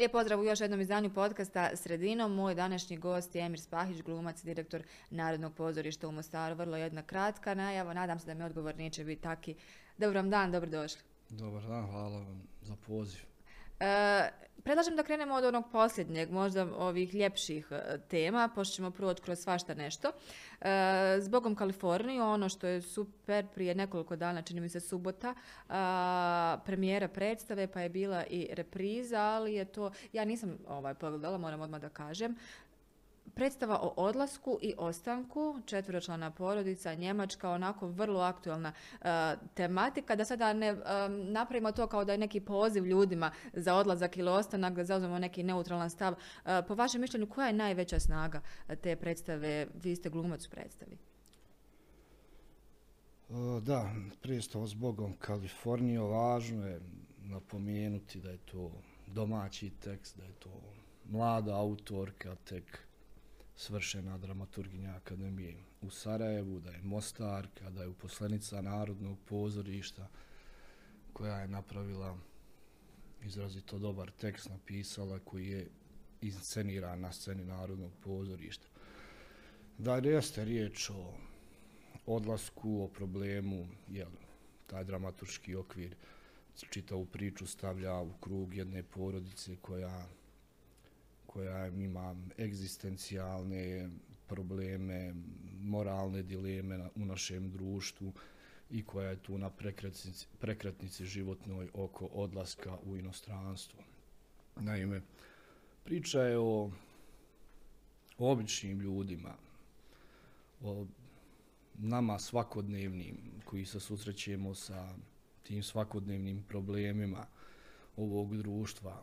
Lijep pozdrav u još jednom izdanju podcasta Sredinom. Moj današnji gost je Emir Spahić, glumac i direktor Narodnog pozorišta u Mostaru. Vrlo jedna kratka najava. Nadam se da mi odgovor neće biti taki. Dobar vam dan, dobrodošli. Dobar dan, hvala vam za poziv. E, predlažem da krenemo od onog posljednjeg, možda ovih ljepših e, tema, pošto ćemo prvo kroz svašta nešto. E, zbogom Kaliforniju, ono što je super, prije nekoliko dana, čini mi se subota, premijera predstave, pa je bila i repriza, ali je to, ja nisam ovaj, pogledala, moram odmah da kažem, predstava o odlasku i ostanku, četveročlana porodica, Njemačka, onako vrlo aktualna e, tematika, da sada ne napravimo to kao da je neki poziv ljudima za odlazak ili ostanak, da zauzmemo neki neutralan stav. E, po vašem mišljenju, koja je najveća snaga te predstave? Vi ste glumac u predstavi. E, da, predstava s Bogom Kalifornija, važno je napomenuti da je to domaći tekst, da je to mlada autorka, tek svršena dramaturginja Akademije u Sarajevu, da je Mostarka, da je uposlenica Narodnog pozorišta koja je napravila izrazito dobar tekst napisala koji je insceniran na sceni Narodnog pozorišta. Da jeste riječ o odlasku, o problemu, jel, taj dramaturški okvir čitavu priču stavlja u krug jedne porodice koja koja ima egzistencijalne probleme, moralne dileme u našem društvu i koja je tu na prekretnici, prekretnici životnoj oko odlaska u inostranstvo. Naime, priča je o, običnim ljudima, o nama svakodnevnim koji se susrećemo sa tim svakodnevnim problemima ovog društva,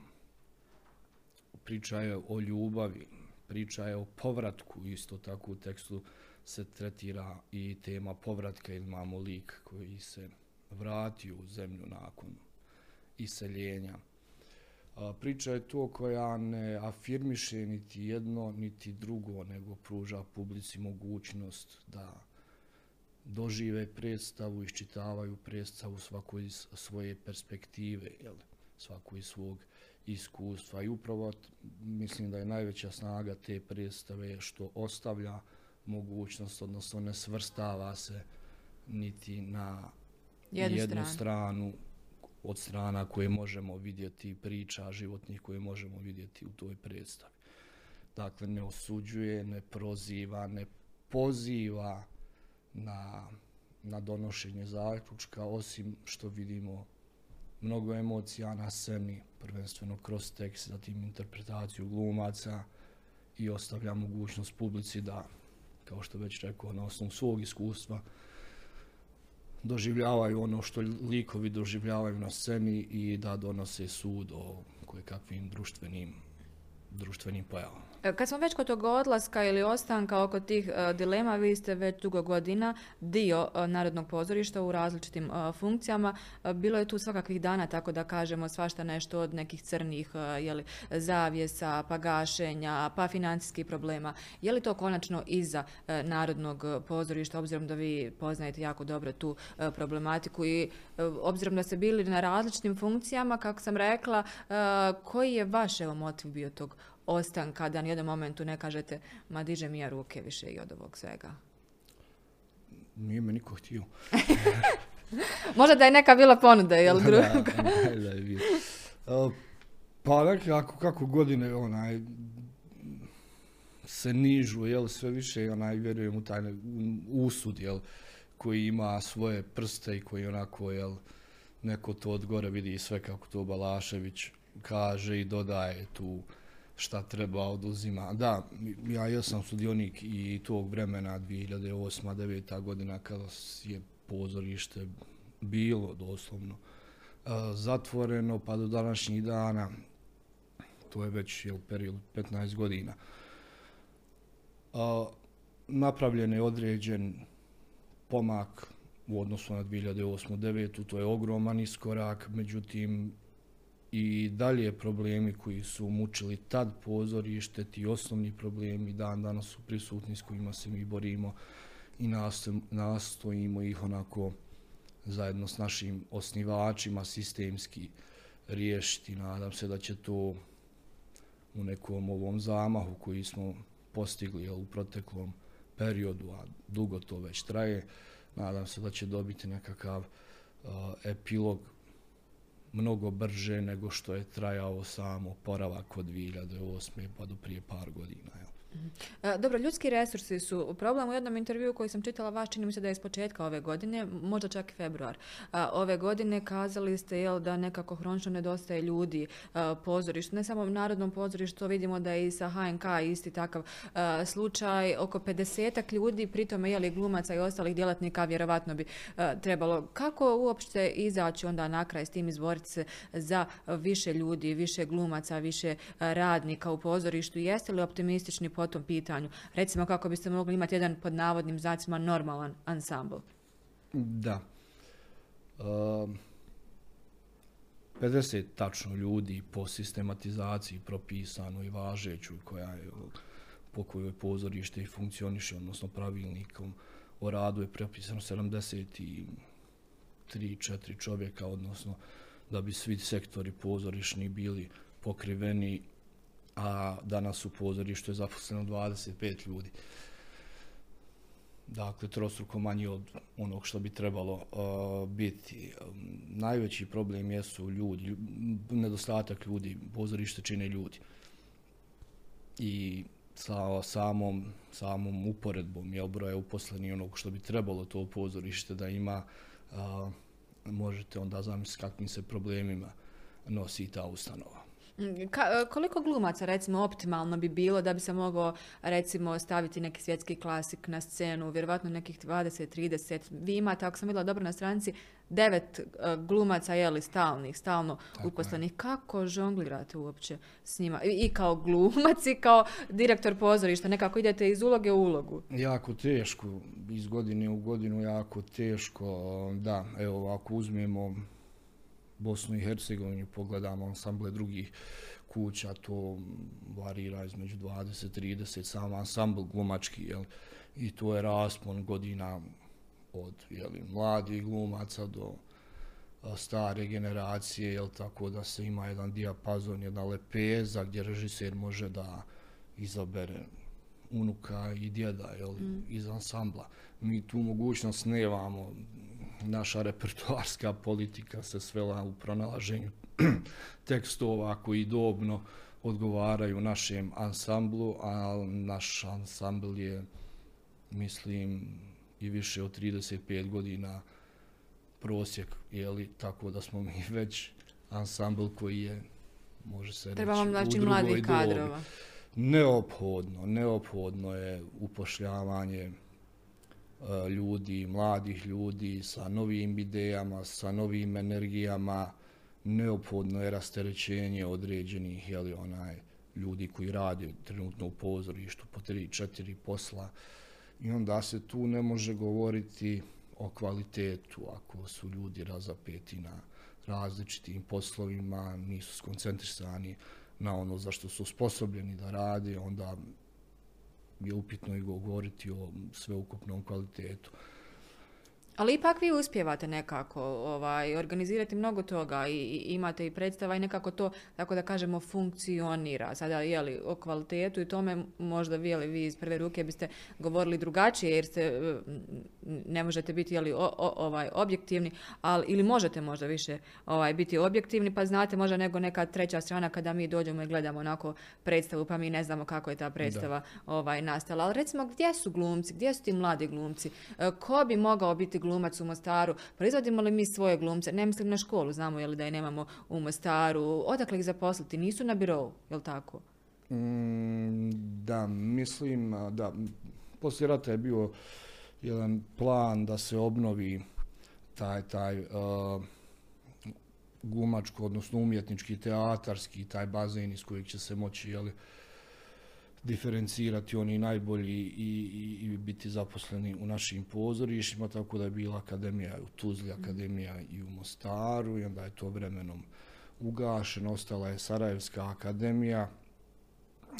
priča je o ljubavi, priča je o povratku, isto tako u tekstu se tretira i tema povratka, imamo lik koji se vrati u zemlju nakon iseljenja. Priča je to koja ne afirmiše niti jedno, niti drugo, nego pruža publici mogućnost da dožive predstavu, iščitavaju predstavu svakoj iz svoje perspektive, jel, svako iz svog iskustva i upravo mislim da je najveća snaga te predstave što ostavlja mogućnost, odnosno ne svrstava se niti na jednu, stranu. od strana koje možemo vidjeti priča životnih koje možemo vidjeti u toj predstavi. Dakle, ne osuđuje, ne proziva, ne poziva na, na donošenje zaključka, osim što vidimo mnogo emocija na sceni, prvenstveno kroz tekst, zatim interpretaciju glumaca i ostavlja mogućnost publici da, kao što već rekao, na osnovu svog iskustva doživljavaju ono što likovi doživljavaju na sceni i da donose sud o koje kakvim društvenim, društvenim pojavama. E, kad smo već kod tog odlaska ili ostanka oko tih e, dilema, vi ste već dugo godina dio uh, Narodnog pozorišta u različitim funkcijama. bilo je tu svakakvih dana, tako da kažemo, svašta nešto od nekih crnih jeli, zavjesa, pa gašenja, pa financijskih problema. Je li to konačno iza Narodnog pozorišta, obzirom da vi poznajete jako dobro tu problematiku i obzirom da ste bili na različitim funkcijama, kako sam rekla, koji je vaš evo, motiv bio tog ostanka, da ni jednom momentu ne kažete ma diže mi ja ruke više i od ovog svega? Nije me niko htio. Možda da je neka bila ponuda, jel druga? da, je bilo. Pa nekako kako godine onaj se nižu, jel, sve više onaj, vjerujem u taj usud, jel, koji ima svoje prste i koji onako, jel, neko to od gore vidi sve kako to Balašević kaže i dodaje tu šta treba oduzima. Da, ja jesam sudionik i tog vremena 2008-2009 godina kada je pozorište bilo doslovno e, zatvoreno pa do današnjih dana to je već jel, period 15 godina. E, napravljen je određen pomak u odnosu na 2008-2009, to je ogroman iskorak, međutim i dalje problemi koji su mučili tad pozorište, ti osnovni problemi dan danas su prisutni s kojima se mi borimo i nastojimo ih onako zajedno s našim osnivačima sistemski riješiti. Nadam se da će to u nekom ovom zamahu koji smo postigli u proteklom periodu, a dugo to već traje. Nadam se da će dobiti nekakav uh, epilog mnogo brže nego što je trajao samo poravak od 2008. pa do prije par godina. Jel. E, dobro, ljudski resursi su problem. U jednom intervju koji sam čitala vaš, čini mi se da je iz početka ove godine, možda čak i februar. E, ove godine kazali ste jel, da nekako hronično nedostaje ljudi e, pozorištu. Ne samo u Narodnom pozorištu, vidimo da je i sa HNK isti takav slučaj. Oko 50 ljudi, pritome jeli glumaca i ostalih djelatnika, vjerovatno bi trebalo. Kako uopšte izaći onda na kraj s tim izboriti se za više ljudi, više glumaca, više radnika u pozorištu? Jeste li optimistični po tom pitanju? Recimo kako biste mogli imati jedan pod navodnim znacima normalan ansambl. Da. Uh, ehm, 50 tačno ljudi po sistematizaciji propisano i važeću koja je po kojoj pozorište i funkcioniše, odnosno pravilnikom o radu je prepisano 73 4 čovjeka, odnosno da bi svi sektori pozorišni bili pokriveni a danas u pozorištu je zaposleno 25 ljudi. Dakle, trostruko manji od onog što bi trebalo uh, biti. Um, najveći problem jesu ljudi, nedostatak ljudi, pozorište čine ljudi. I sa samom, samom uporedbom je broja uposleni onog što bi trebalo to pozorište da ima, uh, možete onda zamisliti kakvim se problemima nosi ta ustanova. Mm, ka, e, koliko glumaca recimo optimalno bi bilo da bi se mogao recimo staviti neki svjetski klasik na scenu, vjerovatno nekih 20, 30. Vi imate, ako sam vidjela dobro na stranici, devet uh, glumaca je li stalnih, stalno Tako uposlenih. Je. Kako žonglirate uopće s njima? I, I kao glumac i kao direktor pozorišta, nekako idete iz uloge u ulogu. Jako teško, iz godine u godinu jako teško. Da, evo ako uzmemo Bosnu i Hercegovinu, pogledamo ansamble drugih kuća, to varira između 20-30, sam ansambl glumački, jel? i to je raspon godina od jel, mladih glumaca do stare generacije, jel, tako da se ima jedan dijapazon, jedna lepeza gdje režiser može da izabere unuka i djeda jel, mm. iz ansambla. Mi tu mogućnost nemamo, naša repertoarska politika se svela u pronalaženju tekstova koji dobno odgovaraju našem ansamblu, a naš ansambl je, mislim, i više od 35 godina prosjek, jeli, tako da smo mi već ansambl koji je, može se Treba reći, vam znači mladih kadrova. Neophodno, neophodno je upošljavanje ljudi, mladih ljudi sa novim idejama, sa novim energijama, neophodno je rasterećenje određenih jeli, onaj, ljudi koji rade trenutno u pozorištu po 3-4 posla i onda se tu ne može govoriti o kvalitetu ako su ljudi razapeti na različitim poslovima, nisu skoncentrisani na ono za što su sposobljeni da rade, onda je upitno i govoriti o sveukupnom kvalitetu. Ali ipak vi uspijevate nekako ovaj, organizirati mnogo toga i, i imate i predstava i nekako to, tako da kažemo, funkcionira. Sada, jeli, o kvalitetu i tome možda vi, jeli, vi iz prve ruke biste govorili drugačije jer ste, ne možete biti, jeli, o, o, ovaj, objektivni, ali, ili možete možda više ovaj, biti objektivni, pa znate možda nego neka treća strana kada mi dođemo i gledamo onako predstavu, pa mi ne znamo kako je ta predstava ovaj, nastala. Ali recimo, gdje su glumci, gdje su ti mladi glumci? E, ko bi mogao biti glumac u Mostaru, proizvodimo li mi svoje glumce, ne mislim na školu, znamo je li da je nemamo u Mostaru, odakle ih zaposliti, nisu na birovu, je li tako? Mm, da, mislim da poslije rata je bio jedan plan da se obnovi taj, taj uh, glumačko, odnosno umjetnički, teatarski, taj bazen iz kojeg će se moći, jeli, diferencirati oni najbolji i, i, i biti zaposleni u našim pozorištima, tako da je bila akademija u Tuzli, akademija i u Mostaru i onda je to vremenom ugašeno, ostala je Sarajevska akademija.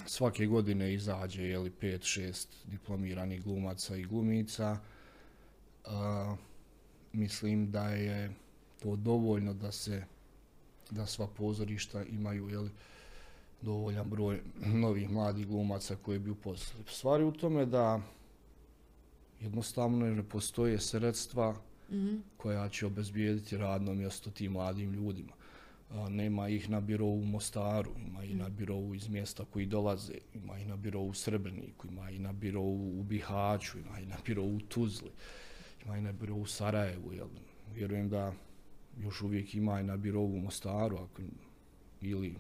Svake godine izađe jeli, 5-6 diplomiranih glumaca i glumica. A, mislim da je to dovoljno da se da sva pozorišta imaju jeli, dovoljan broj novih mladih glumaca koji bi uposlili. Stvari u tome da jednostavno ne postoje sredstva koja će obezbijediti radno mjesto tim mladim ljudima. nema ih na birovu u Mostaru, ima i na birovu iz mjesta koji dolaze, ima i na birovu u Srebrniku, ima i na birovu u Bihaću, ima i na birovu u Tuzli, ima i na birovu u Sarajevu. Jel? Vjerujem da još uvijek ima i na birovu u Mostaru, ako, ili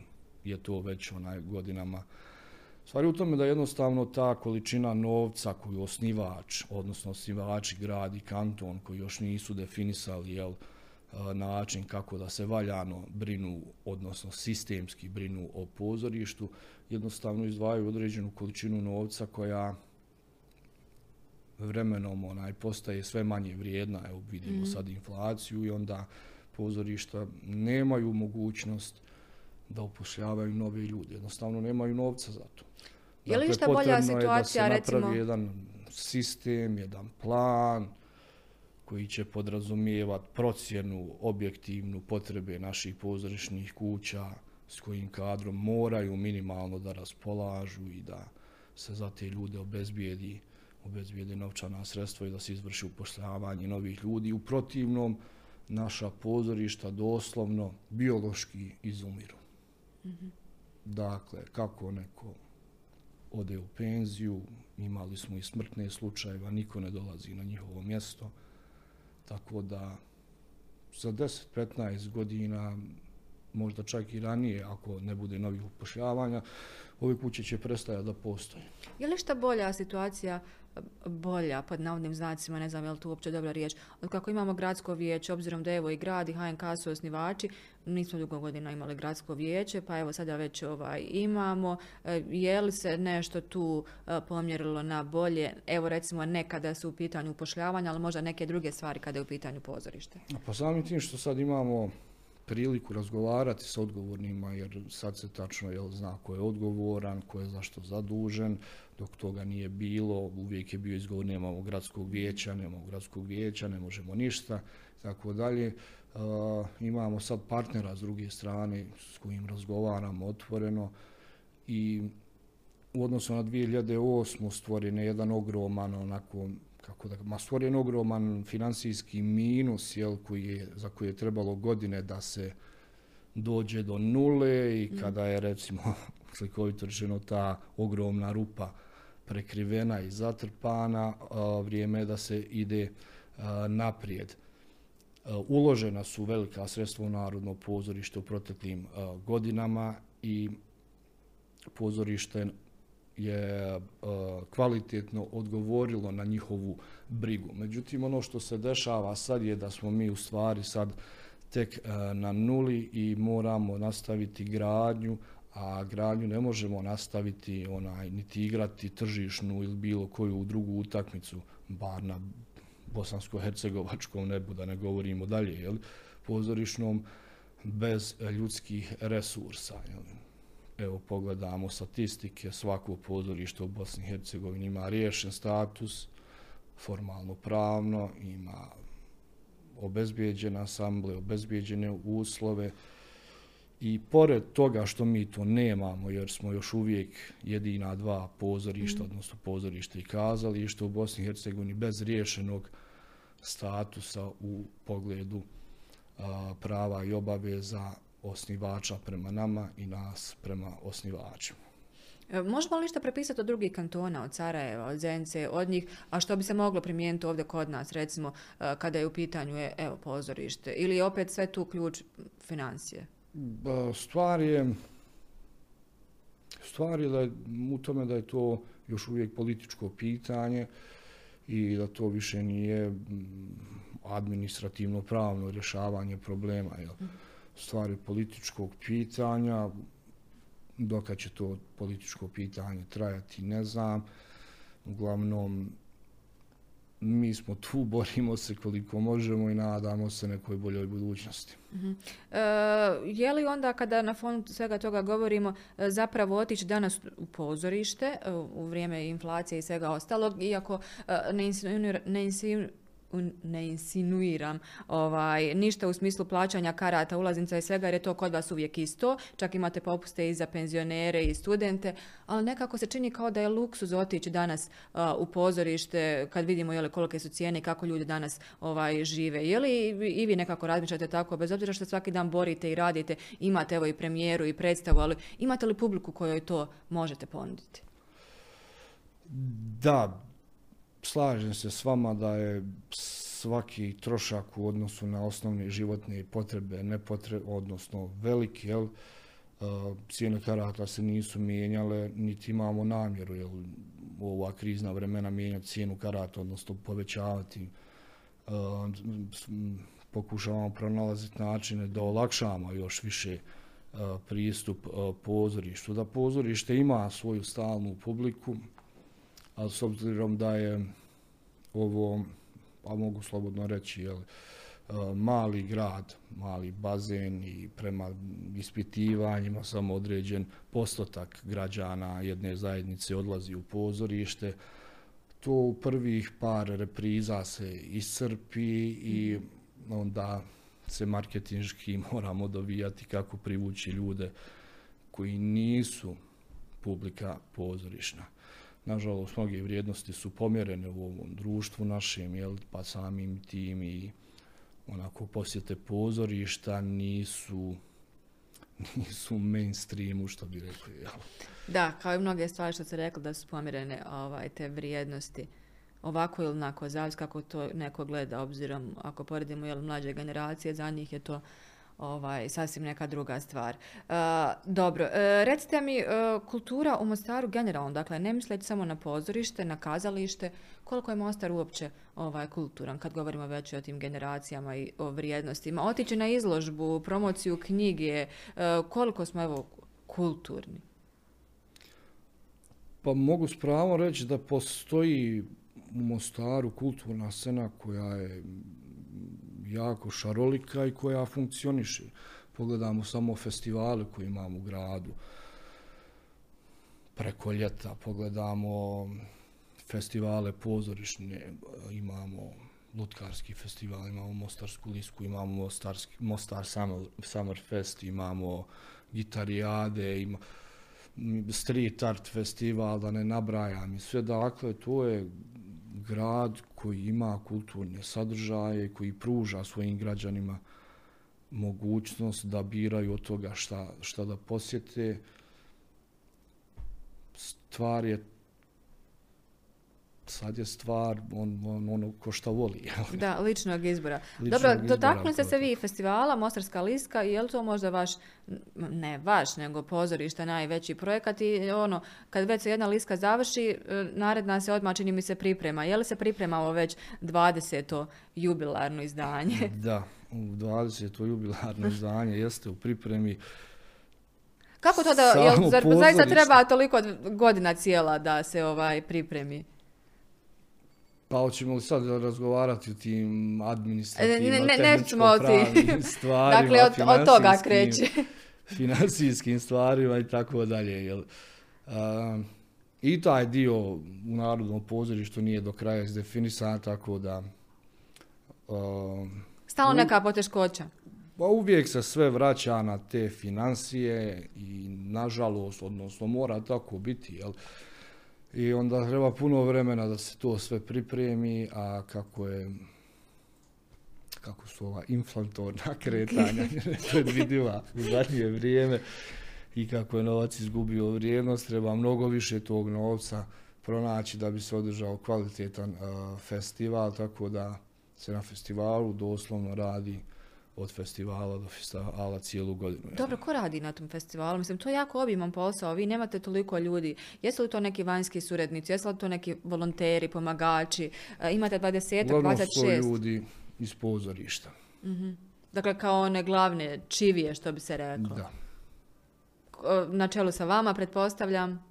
je to već onaj godinama Stvari u tome da jednostavno ta količina novca koju osnivač, odnosno osnivači grad i kanton koji još nisu definisali jel, način kako da se valjano brinu, odnosno sistemski brinu o pozorištu, jednostavno izdvajaju određenu količinu novca koja vremenom onaj postaje sve manje vrijedna, evo vidimo mm. sad inflaciju i onda pozorišta nemaju mogućnost da upošljavaju nove ljude, jednostavno nemaju novca za to. Je li dakle, bolja situacija, je da se napravi jedan sistem, jedan plan koji će podrazumijevati procjenu objektivnu potrebe naših pozorišnih kuća s kojim kadrom moraju minimalno da raspolažu i da se za te ljude obezbijedi, obezbijedi novčana sredstva i da se izvrši upošljavanje novih ljudi. U protivnom, naša pozorišta doslovno biološki izumiru. Mm Dakle, kako neko ode u penziju, imali smo i smrtne slučajeva, niko ne dolazi na njihovo mjesto, tako da za 10-15 godina, možda čak i ranije, ako ne bude novih upošljavanja, ove kuće će prestajati da postoje. Je li šta bolja situacija bolja, pod navodnim znacima, ne znam je li to uopće dobra riječ, od kako imamo gradsko vijeće, obzirom da evo i grad i HNK su osnivači, nismo dugo godina imali gradsko vijeće, pa evo sada već ovaj, imamo. E, je li se nešto tu e, pomjerilo na bolje? Evo recimo nekada su u pitanju upošljavanja, ali možda neke druge stvari kada je u pitanju pozorište. Pa samim tim što sad imamo priliku razgovarati sa odgovornima jer sad se tačno jel, zna ko je odgovoran, ko je zašto zadužen, dok toga nije bilo, uvijek je bio izgovor nemamo gradskog vijeća, nemamo gradskog vijeća, ne možemo ništa, tako dalje. imamo sad partnera s druge strane s kojim razgovaramo otvoreno i u odnosu na 2008. stvoren je jedan ogroman onako kako da, ma stvoren ogroman financijski minus jel, koji je, za koji je trebalo godine da se dođe do nule i mm. kada je recimo slikovito rečeno ta ogromna rupa prekrivena i zatrpana, vrijeme je da se ide naprijed. Uložena su velika sredstva u Narodno pozorište u proteklim godinama i pozorište je kvalitetno odgovorilo na njihovu brigu. Međutim, ono što se dešava sad je da smo mi u stvari sad tek na nuli i moramo nastaviti gradnju, a gradnju ne možemo nastaviti onaj niti igrati tržišnu ili bilo koju drugu utakmicu, bar na bosansko-hercegovačkom nebu, da ne govorimo dalje, jel, pozorišnom, bez ljudskih resursa. Jel. Evo, pogledamo statistike, svako pozorište u Bosni i Hercegovini ima riješen status, formalno pravno, ima obezbijeđene asamble, obezbijeđene uslove, i pored toga što mi to nemamo, jer smo još uvijek jedina dva pozorišta, mm. odnosno pozorište i kazalište u Bosni i Hercegovini bez riješenog statusa u pogledu a, prava i obaveza osnivača prema nama i nas prema osnivačima. E, možemo li što prepisati od drugih kantona, od Sarajeva, od Zence, od njih, a što bi se moglo primijeniti ovdje kod nas, recimo, kada je u pitanju je, evo, pozorište, ili je opet sve tu ključ financije? Stvar je, stvar je da je u tome da je to još uvijek političko pitanje i da to više nije administrativno pravno rješavanje problema. Jel? Mhm. Stvar je političkog pitanja, dok će to političko pitanje trajati, ne znam. Uglavnom, mi smo tu, borimo se koliko možemo i nadamo se nekoj boljoj budućnosti. Uh je li onda kada na fonu svega toga govorimo e, zapravo otići danas u pozorište u vrijeme inflacije i svega ostalog, iako ne, insinuira, ne insinuiram ovaj, ništa u smislu plaćanja karata, ulaznica i svega jer je to kod vas uvijek isto. Čak imate popuste i za penzionere i studente, ali nekako se čini kao da je luksuz otići danas u pozorište kad vidimo jeli, kolike su cijene i kako ljudi danas ovaj, žive. Je li i vi nekako razmišljate tako, bez obzira što svaki dan borite i radite, imate evo i premijeru i predstavu, ali imate li publiku kojoj to možete ponuditi? Da, slažem se s vama da je svaki trošak u odnosu na osnovne životne potrebe, nepotrebe, odnosno veliki, jel, cijene karata se nisu mijenjale, niti imamo namjeru jel, u ova krizna vremena mijenjati cijenu karata, odnosno povećavati. Pokušavamo pronalaziti načine da olakšamo još više pristup pozorištu. Da pozorište ima svoju stalnu publiku, ali s obzirom da je ovo, a mogu slobodno reći, jel, e, mali grad, mali bazen i prema ispitivanjima samo određen postotak građana jedne zajednice odlazi u pozorište. To u prvih par repriza se iscrpi i onda se marketinški moramo dovijati kako privući ljude koji nisu publika pozorišna nažalost, mnoge vrijednosti su pomjerene u ovom društvu našem, jel, pa samim tim i onako posjete pozorišta nisu nisu mainstreamu, što bi rekli. Jel? Da, kao i mnoge stvari što ste rekli da su pomjerene ovaj, te vrijednosti ovako ili onako, zavisi kako to neko gleda, obzirom ako poredimo jel, mlađe generacije, za njih je to ovaj, sasvim neka druga stvar. Uh, dobro, uh, recite mi, uh, kultura u Mostaru generalno, dakle, ne misleći samo na pozorište, na kazalište, koliko je Mostar uopće ovaj, kulturan, kad govorimo već o tim generacijama i o vrijednostima. Otići na izložbu, promociju knjige, koliko smo, evo, kulturni? Pa mogu s pravom reći da postoji u Mostaru kulturna scena koja je jako šarolika i koja funkcioniše. Pogledamo samo festivale koje imamo u gradu preko ljeta, pogledamo festivale pozorišne, imamo Lutkarski festival, imamo Mostarsku lisku, imamo Mostarski, Mostar Summer, Fest, imamo gitarijade, ima street art festival, da ne nabrajam i sve. Dakle, to je grad koji ima kulturne sadržaje, koji pruža svojim građanima mogućnost da biraju od toga šta, šta da posjete. Stvar je sad je stvar on, on, ono ko šta voli. Da, ličnog izbora. Dobro, dotaknuli ste se vi festivala Mostarska liska je li to možda vaš, ne vaš, nego pozorište najveći projekat i ono, kad već se jedna liska završi, naredna se odmah čini mi se priprema. Je li se priprema ovo već 20. jubilarno izdanje? Da, u 20. jubilarno izdanje jeste u pripremi. Kako to da, jel, zar zaista treba toliko godina cijela da se ovaj pripremi? Pa hoćemo li sad razgovarati o tim administrativnim, ne, ne, ne stvarima, dakle, od, od toga kreće. financijskim stvarima i tako dalje. Jel? I taj dio u Narodnom pozorištu nije do kraja izdefinisan, tako da... Uh, Stalno neka poteškoća. Pa uvijek se sve vraća na te financije i nažalost, odnosno mora tako biti, jel? I onda treba puno vremena da se to sve pripremi, a kako je kako su ova inflatorna kretanja predvidiva u zadnje vrijeme i kako je novac izgubio vrijednost, treba mnogo više tog novca pronaći da bi se održao kvalitetan festival, tako da se na festivalu doslovno radi od festivala do festivala cijelu godinu. Dobro, ko radi na tom festivalu? Mislim, to je jako obiman posao, vi nemate toliko ljudi. Jesu li to neki vanjski suradnici, jesu li to neki volonteri, pomagači? E, imate 20, 26? ljudi iz pozorišta. uh Dakle, kao one glavne čivije, što bi se reklo. Da. Na čelu sa vama, pretpostavljam?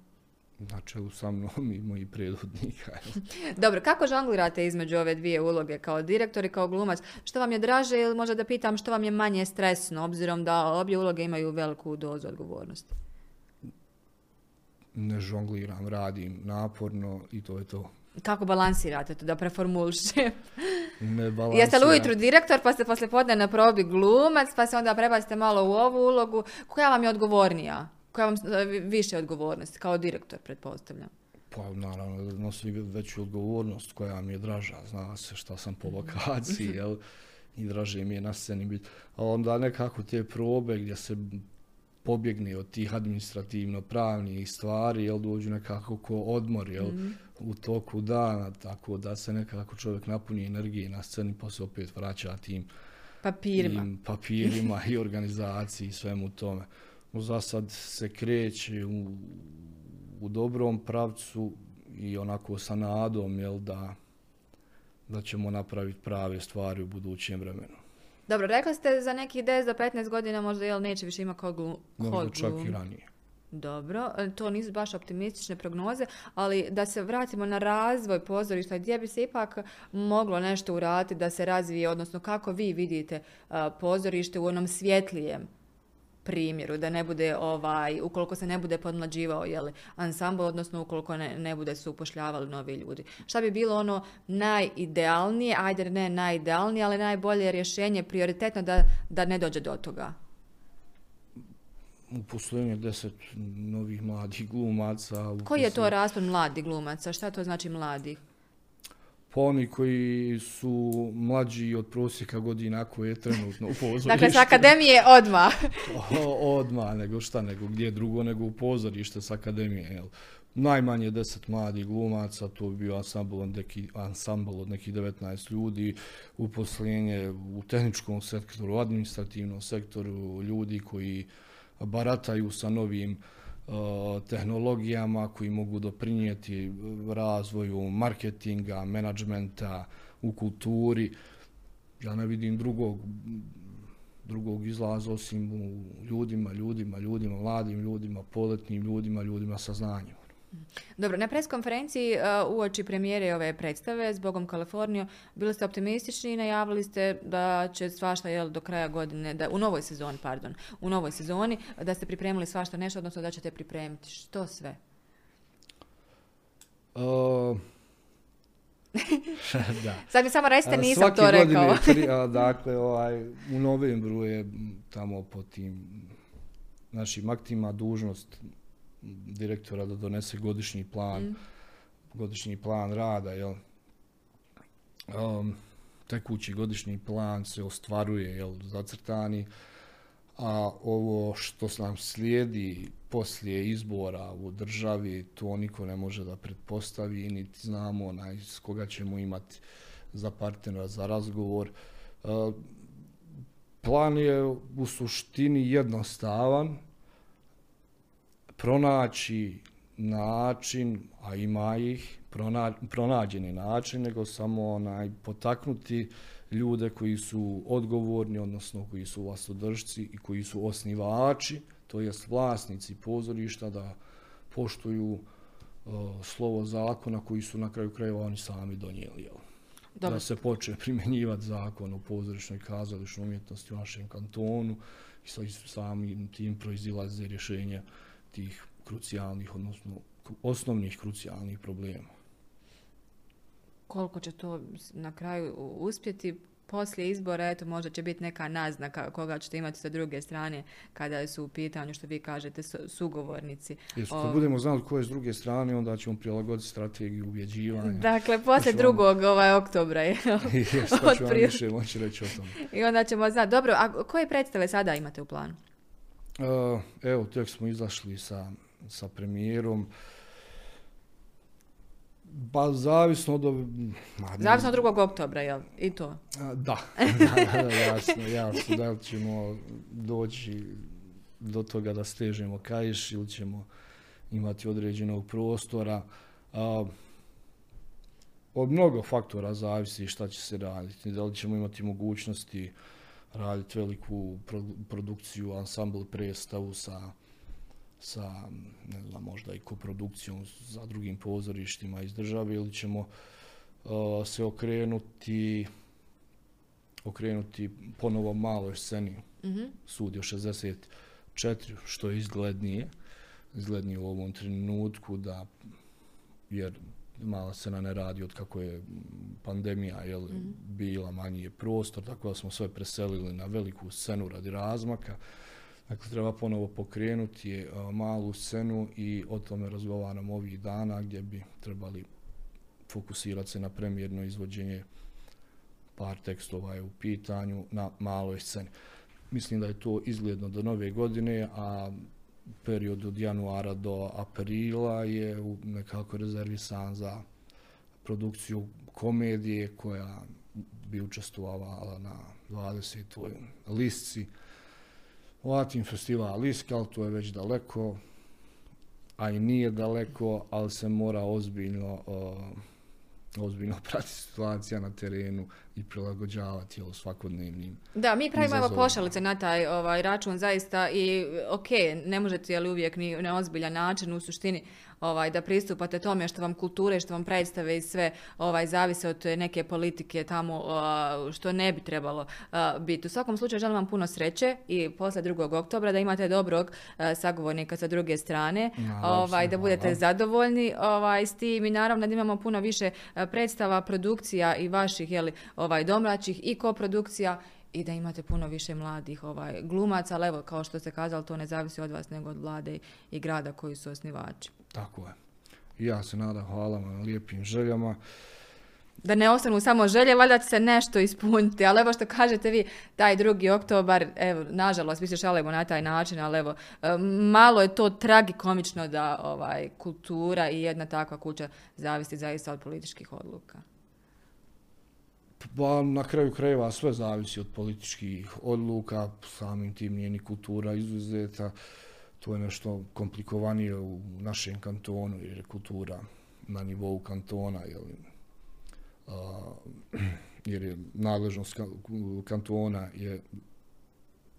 Na čelu sa mnom i mojih predvodnika. Dobro, kako žonglirate između ove dvije uloge kao direktor i kao glumac? Što vam je draže ili možda da pitam što vam je manje stresno, obzirom da obje uloge imaju veliku dozu odgovornosti? Ne žongliram, radim naporno i to je to. Kako balansirate to da preformulišem? Ne Jeste li ujutru direktor, pa ste poslije podne na probi glumac, pa se onda prebacite malo u ovu ulogu? Koja vam je odgovornija? Koja vam vi- više odgovornosti kao direktor, pretpostavljam? Pa naravno, nosi veću odgovornost koja mi je draža, zna se šta sam po lokaciji, jel? I draže mi je na sceni biti. A onda nekako te probe gdje se pobjegne od tih administrativno-pravnih stvari, jel, dođu nekako ko odmor, jel, u toku dana, tako da se nekako čovjek napuni energije na sceni, pa se opet vraća tim Papirima. tim papirima i organizaciji i svemu tome. Za sad se kreće u, u dobrom pravcu i onako sa nadom jel, da, da ćemo napraviti prave stvari u budućem vremenu. Dobro, rekli ste za nekih 10 do 15 godina možda jel neće više ima kod glu, Možda čak i ranije. Dobro, e, to nisu baš optimistične prognoze, ali da se vratimo na razvoj pozorišta, gdje bi se ipak moglo nešto uraditi da se razvije, odnosno kako vi vidite a, pozorište u onom svjetlijem primjeru, da ne bude ovaj, ukoliko se ne bude podmlađivao jeli, ansambl, odnosno ukoliko ne, ne bude se upošljavali novi ljudi. Šta bi bilo ono najidealnije, ajde ne najidealnije, ali najbolje rješenje, prioritetno da, da ne dođe do toga? Uposlenje deset novih mladih glumaca. Koji je to raspon mladih glumaca? Šta to znači mladih? Pa oni koji su mlađi od prosjeka godina koje je trenutno u pozorištu. Dakle, sa akademije odmah. O- odmah, nego šta, nego gdje drugo, nego u pozorište s akademije, jel. Najmanje deset mladih glumaca, to bi bio ansambl od neki, ansambl od nekih 19 ljudi, uposlenje u tehničkom sektoru, administrativnom sektoru, ljudi koji barataju sa novim tehnologijama koji mogu doprinijeti uh, razvoju marketinga, menadžmenta, u kulturi. Ja ne vidim drugog drugog izlaza osim u ljudima, ljudima, ljudima, mladim ljudima, poletnim ljudima, ljudima sa znanjem. Dobro, na preskonferenciji uh, uoči premijere ove predstave zbogom Kaliforniju bili ste optimistični i najavili ste da će svašta jel, do kraja godine, da, u novoj sezoni, pardon, u novoj sezoni, da ste pripremili svašta nešto, odnosno da ćete pripremiti što sve. Uh, da. Sad mi samo recite, nisam svake to rekao. pri- a, dakle, ovaj, u novembru je tamo po tim našim aktima dužnost direktora da donese godišnji plan, Mm. godišnji plan rada, jel? Um, tekući godišnji plan se ostvaruje, jel, zacrtani, a ovo što nam slijedi poslije izbora u državi, to niko ne može da pretpostavi, niti znamo onaj s koga ćemo imati za partnera za razgovor. E, Plan je u suštini jednostavan, pronaći način, a ima ih, prona, pronađeni način, nego samo onaj potaknuti ljude koji su odgovorni, odnosno koji su vlastodržci i koji su osnivači, to jest vlasnici pozorišta da poštuju uh, slovo zakona koji su na kraju krajeva oni sami donijeli. Jel? Dobro, Da se počne primjenjivati zakon o pozorišnoj kazališnoj umjetnosti u našem kantonu i sa samim tim proizilaze rješenja tih krucijalnih, odnosno osnovnih krucijalnih problema. koliko će to na kraju uspjeti? Poslije izbora, eto, možda će biti neka naznaka koga ćete imati sa druge strane kada su u pitanju, što vi kažete, su- sugovornici. Jer kad O- budemo znali ko je s druge strane, onda ćemo prilagoditi strategiju ubjeđivanja. Dakle, poslije vam- drugog ovaj, oktobra je. I šta ću vam više moći reći o tome. I onda ćemo znati. Dobro, a koje predstave sada imate u planu? Uh, evo, tek smo izašli sa, sa premijerom. Pa zavisno od... ma, Zavisno od drugog oktobra, jel? I to. Da, da, da, da, jasno, jasno, da li ćemo doći do toga da stežemo kaiš ili ćemo imati određenog prostora. A, od mnogo faktora zavisi šta će se raditi. Da li ćemo imati mogućnosti raditi veliku pro- produkciju, ansambl predstavu sa, sa ne znam, možda i koprodukcijom za drugim pozorištima iz države ili ćemo a, se okrenuti okrenuti ponovo maloj sceni Mhm. studio 64 što je izglednije izglednije u ovom trenutku da jer mala scena ne radi od kako je pandemija jel, Mhm. bila, manji je prostor, tako da smo sve preselili na veliku scenu radi razmaka. Dakle, treba ponovo pokrenuti a, malu scenu i o tome razgovaramo ovih dana gdje bi trebali fokusirati se na premijerno izvođenje par tekstova je u pitanju na maloj sceni. Mislim da je to izgledno do nove godine, a period od januara do aprila je nekako rezervisan za produkciju komedije koja bi učestvovala na 20. listci. Latin festival Liska, ali to je već daleko, a i nije daleko, ali se mora ozbiljno uh, ozbiljno pratiti situacija na terenu i prilagođavati jel, svakodnevnim Da, mi pravimo evo pošalice na taj ovaj, račun zaista i ok, ne možete jeli uvijek ni na ozbiljan način u suštini ovaj, da pristupate tome što vam kulture, što vam predstave i sve ovaj, zavise od neke politike tamo što ne bi trebalo biti. U svakom slučaju želim vam puno sreće i posle 2. oktobra da imate dobrog sagovornika sa druge strane, ovaj, da budete zadovoljni ovaj, s tim i naravno da imamo puno više predstava, produkcija i vaših jeli, ovaj, domaćih i koprodukcija i da imate puno više mladih ovaj, glumaca, ali evo, kao što ste kazali, to ne zavisi od vas nego od vlade i grada koji su osnivači. Tako je. Ja se nadam, hvala vam lijepim željama. Da ne ostanu samo želje, valjda će se nešto ispuniti, ali evo što kažete vi, taj drugi oktobar, evo, nažalost, mi se šalimo na taj način, ali evo, e, malo je to tragikomično da ovaj, kultura i jedna takva kuća zavisi zaista od političkih odluka. Pa na kraju krajeva sve zavisi od političkih odluka, samim tim nije ni kultura izuzeta. To je nešto komplikovanije u našem kantonu jer je kultura na nivou kantona jel, a, jer je nadležnost ka- kantona je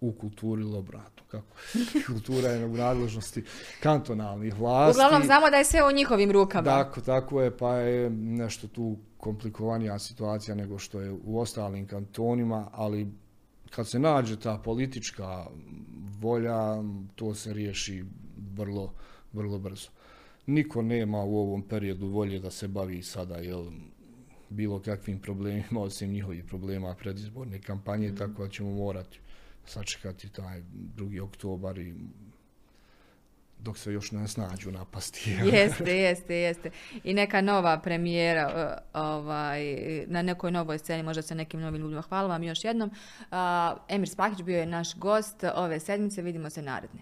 u kulturi ili obratno. Kako? Kultura je u nadležnosti kantonalnih vlasti. Uglavnom znamo da je sve u njihovim rukama. Tako, tako je, pa je nešto tu komplikovanija situacija nego što je u ostalim kantonima, ali kad se nađe ta politička volja, to se riješi vrlo, vrlo brzo. Niko nema u ovom periodu volje da se bavi sada jel, bilo kakvim problemima, osim njihovih problema predizborne kampanje, tako da ćemo morati sačekati taj drugi oktobar i dok se još ne snađu napasti. Jeste, jeste, jeste. I neka nova premijera uh, ovaj, na nekoj novoj sceni, možda sa nekim novim ljudima. Hvala vam još jednom. Uh, Emir Spahić bio je naš gost ove sedmice. Vidimo se naredne.